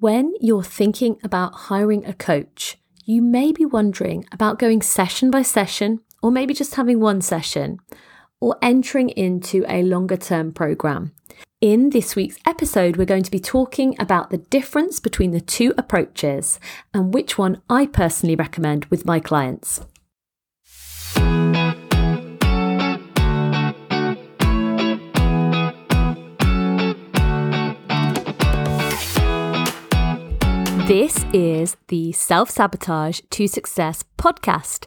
when you're thinking about hiring a coach, you may be wondering about going session by session, or maybe just having one session, or entering into a longer term program. In this week's episode, we're going to be talking about the difference between the two approaches and which one I personally recommend with my clients. This is the Self Sabotage to Success podcast.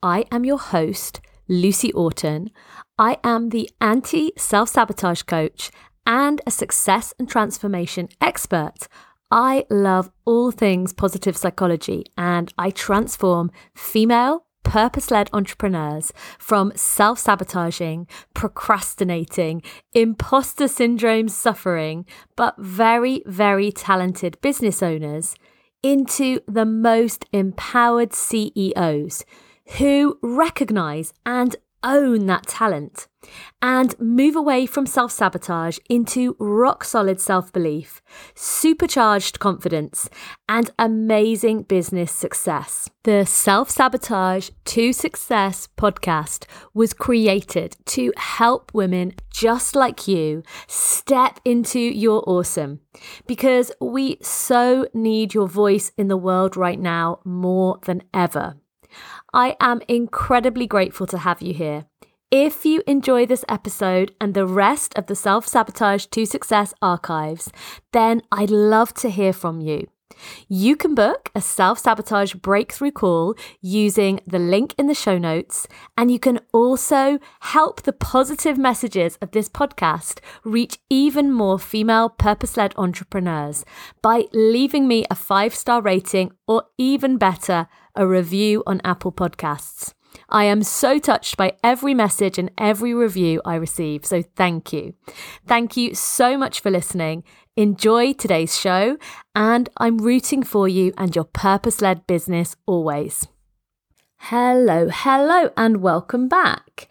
I am your host, Lucy Orton. I am the anti self sabotage coach and a success and transformation expert. I love all things positive psychology and I transform female purpose led entrepreneurs from self sabotaging, procrastinating, imposter syndrome suffering, but very, very talented business owners into the most empowered CEOs who recognize and own that talent and move away from self sabotage into rock solid self belief, supercharged confidence, and amazing business success. The Self Sabotage to Success podcast was created to help women just like you step into your awesome because we so need your voice in the world right now more than ever. I am incredibly grateful to have you here. If you enjoy this episode and the rest of the Self Sabotage to Success archives, then I'd love to hear from you. You can book a self sabotage breakthrough call using the link in the show notes, and you can also help the positive messages of this podcast reach even more female purpose led entrepreneurs by leaving me a five star rating or even better, a review on Apple Podcasts. I am so touched by every message and every review I receive, so thank you. Thank you so much for listening. Enjoy today's show, and I'm rooting for you and your purpose led business always. Hello, hello, and welcome back.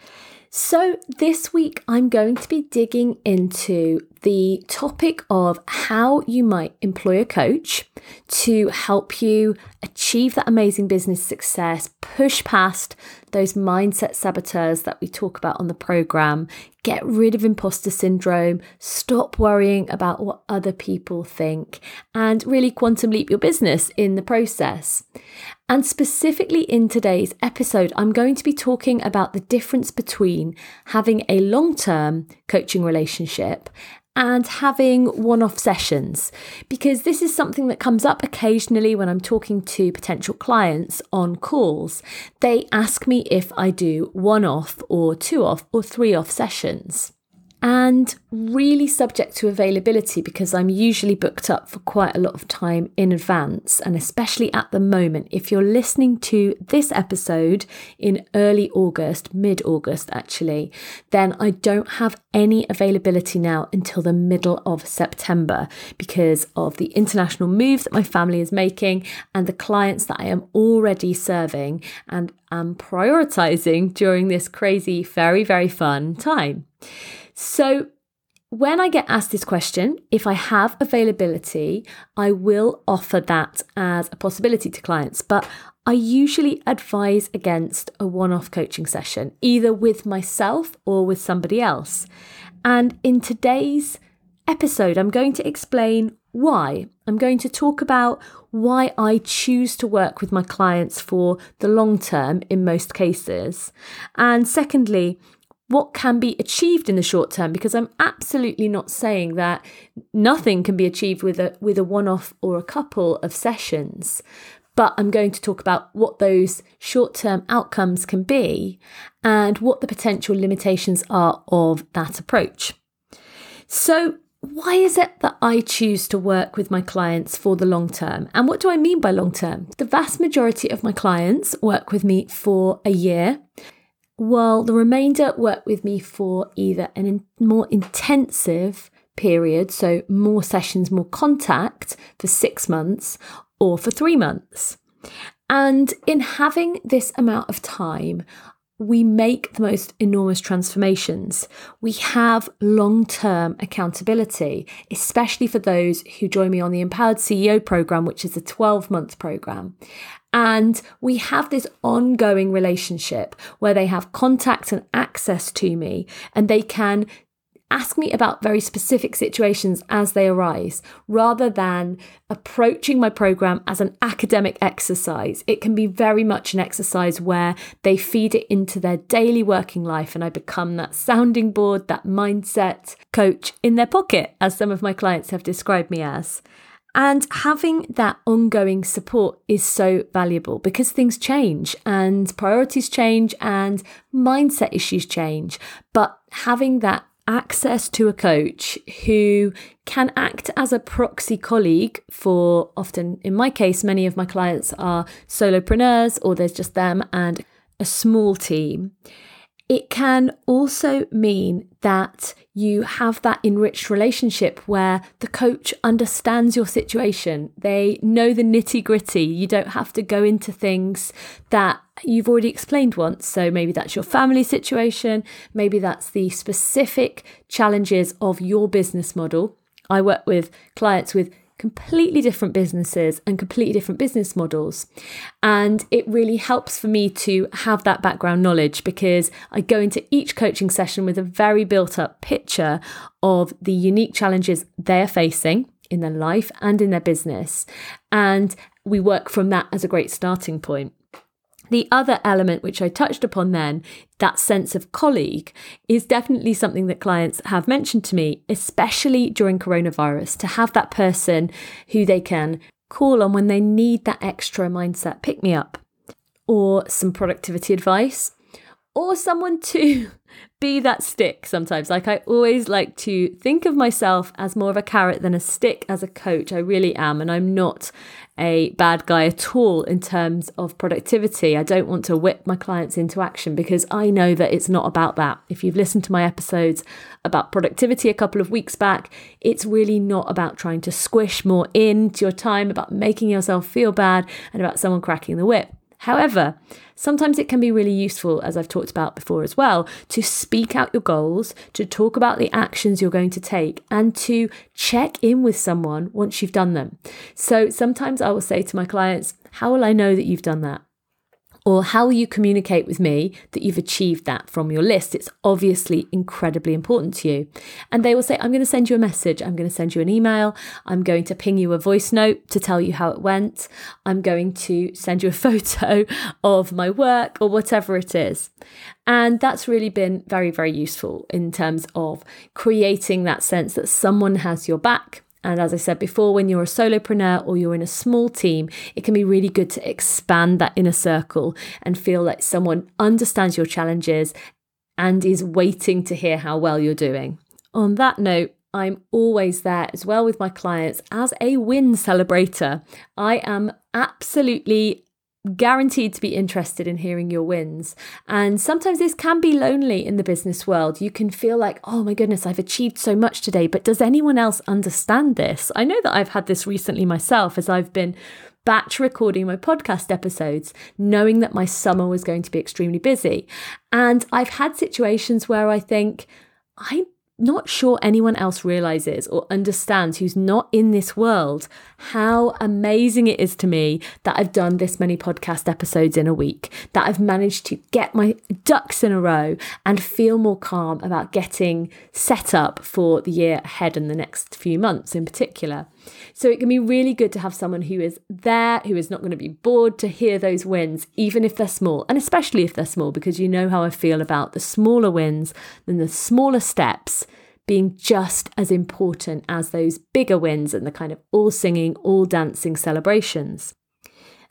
So, this week I'm going to be digging into the topic of how you might employ a coach to help you achieve that amazing business success, push past those mindset saboteurs that we talk about on the program, get rid of imposter syndrome, stop worrying about what other people think, and really quantum leap your business in the process. And specifically in today's episode, I'm going to be talking about the difference between having a long term coaching relationship and having one off sessions because this is something that comes up occasionally when I'm talking to potential clients on calls. They ask me if I do one off or two off or three off sessions and really subject to availability because I'm usually booked up for quite a lot of time in advance. And especially at the moment, if you're listening to this episode in early August, mid August actually, then I don't have any availability now until the middle of September because of the international move that my family is making and the clients that I am already serving and am prioritizing during this crazy, very, very fun time. So, when I get asked this question, if I have availability, I will offer that as a possibility to clients. But I usually advise against a one off coaching session, either with myself or with somebody else. And in today's episode, I'm going to explain why. I'm going to talk about why I choose to work with my clients for the long term in most cases. And secondly, what can be achieved in the short term because I'm absolutely not saying that nothing can be achieved with a with a one-off or a couple of sessions but I'm going to talk about what those short-term outcomes can be and what the potential limitations are of that approach. So why is it that I choose to work with my clients for the long term? And what do I mean by long term? The vast majority of my clients work with me for a year while the remainder worked with me for either an in- more intensive period, so more sessions, more contact for six months, or for three months. And in having this amount of time, we make the most enormous transformations. We have long term accountability, especially for those who join me on the Empowered CEO program, which is a 12 month program. And we have this ongoing relationship where they have contact and access to me and they can ask me about very specific situations as they arise rather than approaching my program as an academic exercise. It can be very much an exercise where they feed it into their daily working life and I become that sounding board, that mindset coach in their pocket, as some of my clients have described me as. And having that ongoing support is so valuable because things change and priorities change and mindset issues change. But having that access to a coach who can act as a proxy colleague for often, in my case, many of my clients are solopreneurs or there's just them and a small team. It can also mean that you have that enriched relationship where the coach understands your situation. They know the nitty gritty. You don't have to go into things that you've already explained once. So maybe that's your family situation, maybe that's the specific challenges of your business model. I work with clients with completely different businesses and completely different business models. And it really helps for me to have that background knowledge because I go into each coaching session with a very built up picture of the unique challenges they're facing in their life and in their business. And we work from that as a great starting point. The other element, which I touched upon then, that sense of colleague, is definitely something that clients have mentioned to me, especially during coronavirus, to have that person who they can call on when they need that extra mindset pick me up, or some productivity advice, or someone to be that stick sometimes. Like I always like to think of myself as more of a carrot than a stick as a coach. I really am. And I'm not a bad guy at all in terms of productivity. I don't want to whip my clients into action because I know that it's not about that. If you've listened to my episodes about productivity a couple of weeks back, it's really not about trying to squish more into your time, about making yourself feel bad, and about someone cracking the whip. However, sometimes it can be really useful, as I've talked about before as well, to speak out your goals, to talk about the actions you're going to take, and to check in with someone once you've done them. So sometimes I will say to my clients, How will I know that you've done that? Or how you communicate with me that you've achieved that from your list? It's obviously incredibly important to you. And they will say, I'm going to send you a message. I'm going to send you an email. I'm going to ping you a voice note to tell you how it went. I'm going to send you a photo of my work or whatever it is. And that's really been very, very useful in terms of creating that sense that someone has your back and as I said before, when you're a solopreneur or you're in a small team, it can be really good to expand that inner circle and feel like someone understands your challenges and is waiting to hear how well you're doing. On that note, I'm always there as well with my clients as a win celebrator. I am absolutely guaranteed to be interested in hearing your wins. And sometimes this can be lonely in the business world. You can feel like, oh my goodness, I've achieved so much today, but does anyone else understand this? I know that I've had this recently myself as I've been batch recording my podcast episodes, knowing that my summer was going to be extremely busy. And I've had situations where I think, I'm not sure anyone else realizes or understands who's not in this world how amazing it is to me that I've done this many podcast episodes in a week, that I've managed to get my ducks in a row and feel more calm about getting set up for the year ahead and the next few months in particular. So it can be really good to have someone who is there, who is not going to be bored to hear those wins, even if they're small, and especially if they're small, because you know how I feel about the smaller wins than the smaller steps being just as important as those bigger wins and the kind of all singing, all dancing celebrations.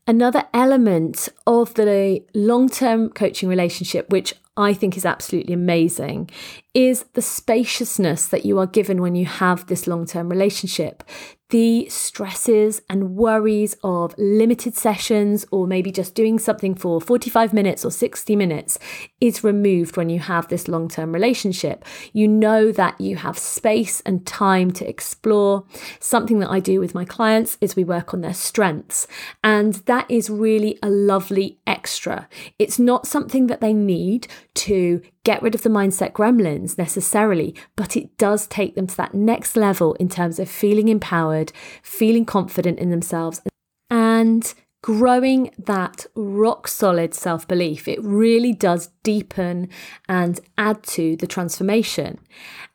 Another element of the long term coaching relationship, which I think is absolutely amazing, is the spaciousness that you are given when you have this long term relationship. The stresses and worries of limited sessions or maybe just doing something for 45 minutes or 60 minutes is removed when you have this long term relationship. You know that you have space and time to explore. Something that I do with my clients is we work on their strengths, and that is really a lovely extra. It's not something that they need to get rid of the mindset gremlins necessarily, but it does take them to that next level in terms of feeling empowered, feeling confident in themselves, and growing that rock solid self belief. It really does deepen and add to the transformation.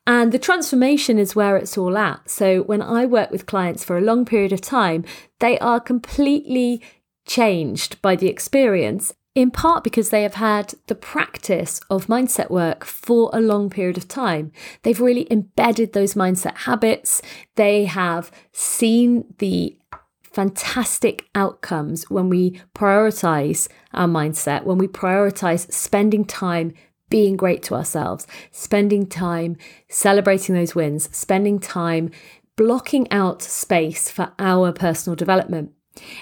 And the transformation is where it's all at. So when I work with clients for a long period of time, they are completely changed by the experience in part because they have had the practice of mindset work for a long period of time. They've really embedded those mindset habits. They have seen the fantastic outcomes when we prioritize our mindset, when we prioritize spending time being great to ourselves, spending time celebrating those wins, spending time blocking out space for our personal development.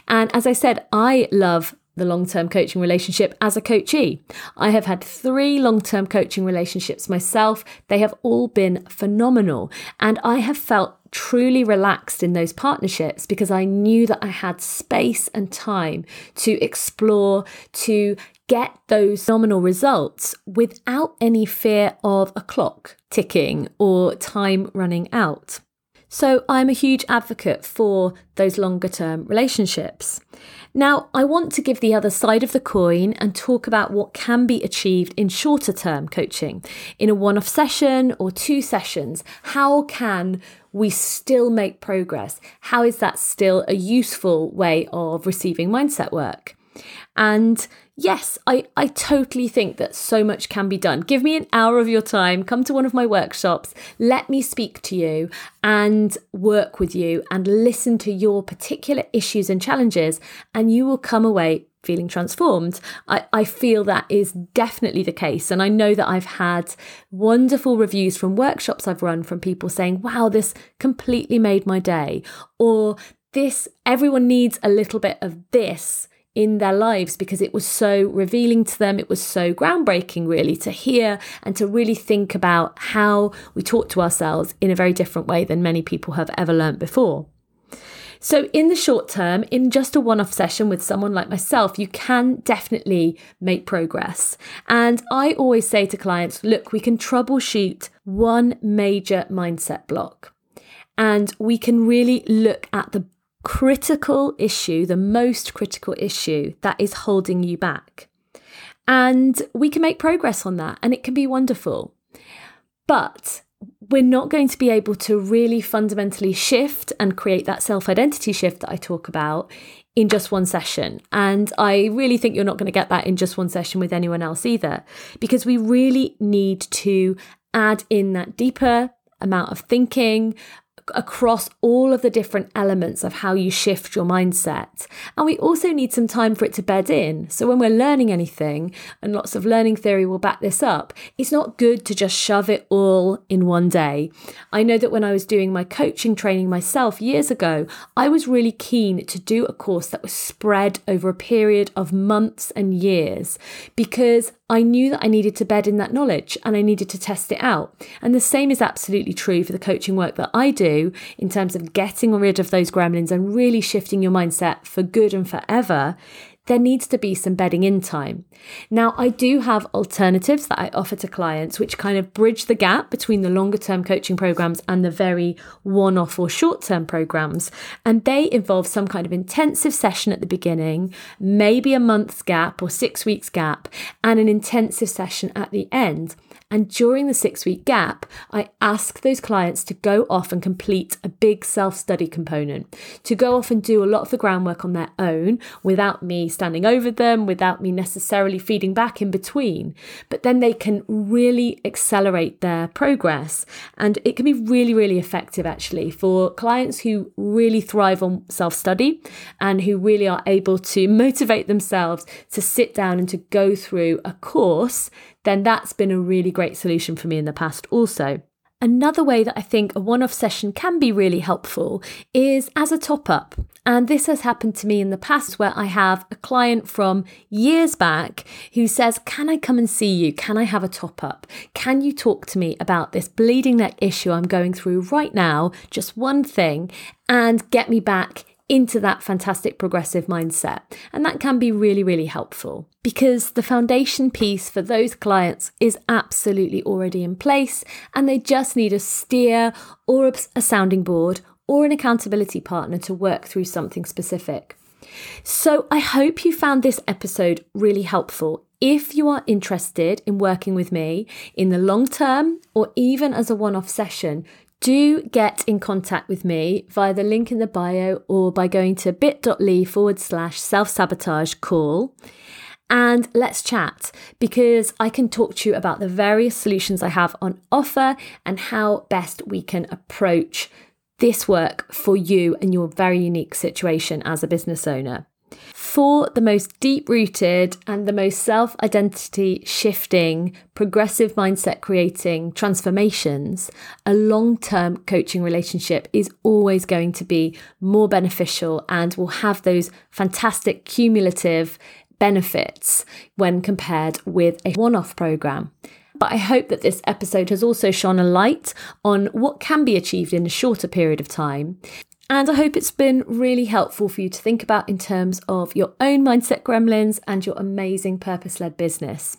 And as I said, I love the long term coaching relationship as a coachee. I have had three long term coaching relationships myself. They have all been phenomenal. And I have felt truly relaxed in those partnerships because I knew that I had space and time to explore, to get those phenomenal results without any fear of a clock ticking or time running out. So I'm a huge advocate for those longer term relationships. Now, I want to give the other side of the coin and talk about what can be achieved in shorter term coaching. In a one off session or two sessions, how can we still make progress? How is that still a useful way of receiving mindset work? And yes, I, I totally think that so much can be done. Give me an hour of your time, come to one of my workshops, let me speak to you and work with you and listen to your particular issues and challenges, and you will come away feeling transformed. I, I feel that is definitely the case. And I know that I've had wonderful reviews from workshops I've run from people saying, wow, this completely made my day. Or this, everyone needs a little bit of this in their lives because it was so revealing to them. It was so groundbreaking, really, to hear and to really think about how we talk to ourselves in a very different way than many people have ever learnt before. So, in the short term, in just a one off session with someone like myself, you can definitely make progress. And I always say to clients look, we can troubleshoot one major mindset block. And we can really look at the critical issue, the most critical issue that is holding you back. And we can make progress on that, and it can be wonderful. But we're not going to be able to really fundamentally shift and create that self identity shift that I talk about in just one session. And I really think you're not going to get that in just one session with anyone else either, because we really need to add in that deeper amount of thinking, across all of the different elements of how you shift your mindset. And we also need some time for it to bed in. So when we're learning anything, and lots of learning theory will back this up, it's not good to just shove it all in one day. I know that when I was doing my coaching training myself years ago, I was really keen to do a course that was spread over a period of months and years because I knew that I needed to bed in that knowledge and I needed to test it out. And the same is absolutely true for the coaching work that I do in terms of getting rid of those gremlins and really shifting your mindset for good and forever there needs to be some bedding in time. Now, I do have alternatives that I offer to clients which kind of bridge the gap between the longer term coaching programs and the very one off or short term programs. And they involve some kind of intensive session at the beginning, maybe a month's gap or six weeks gap, and an intensive session at the end. And during the six week gap, I ask those clients to go off and complete a big self study component, to go off and do a lot of the groundwork on their own without me standing over them, without me necessarily feeding back in between. But then they can really accelerate their progress. And it can be really, really effective actually for clients who really thrive on self study and who really are able to motivate themselves to sit down and to go through a course then that's been a really great solution for me in the past also. Another way that I think a one off session can be really helpful is as a top up. And this has happened to me in the past where I have a client from years back who says, Can I come and see you? Can I have a top up? Can you talk to me about this bleeding neck issue I'm going through right now? Just one thing, and get me back into that fantastic progressive mindset. And that can be really, really helpful because the foundation piece for those clients is absolutely already in place and they just need a steer or a sounding board or an accountability partner to work through something specific. So, I hope you found this episode really helpful. If you are interested in working with me in the long term or even as a one off session, do get in contact with me via the link in the bio or by going to bit.ly forward slash self sabotage call. And let's chat because I can talk to you about the various solutions I have on offer and how best we can approach this work for you and your very unique situation as a business owner for the most deep rooted and the most self identity shifting, progressive mindset creating transformations, a long term coaching relationship is always going to be more beneficial and will have those fantastic cumulative benefits when compared with a one off program. But I hope that this episode has also shone a light on what can be achieved in a shorter period of time and I hope it's been really helpful for you to think about in terms of your own mindset gremlins and your amazing purpose led business.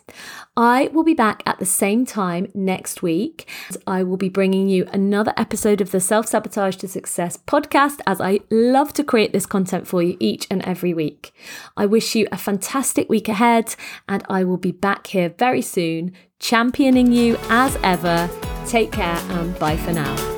I will be back at the same time next week. I will be bringing you another episode of the Self Sabotage to Success podcast as I love to create this content for you each and every week. I wish you a fantastic week ahead and I will be back here very soon, championing you as ever. Take care and bye for now.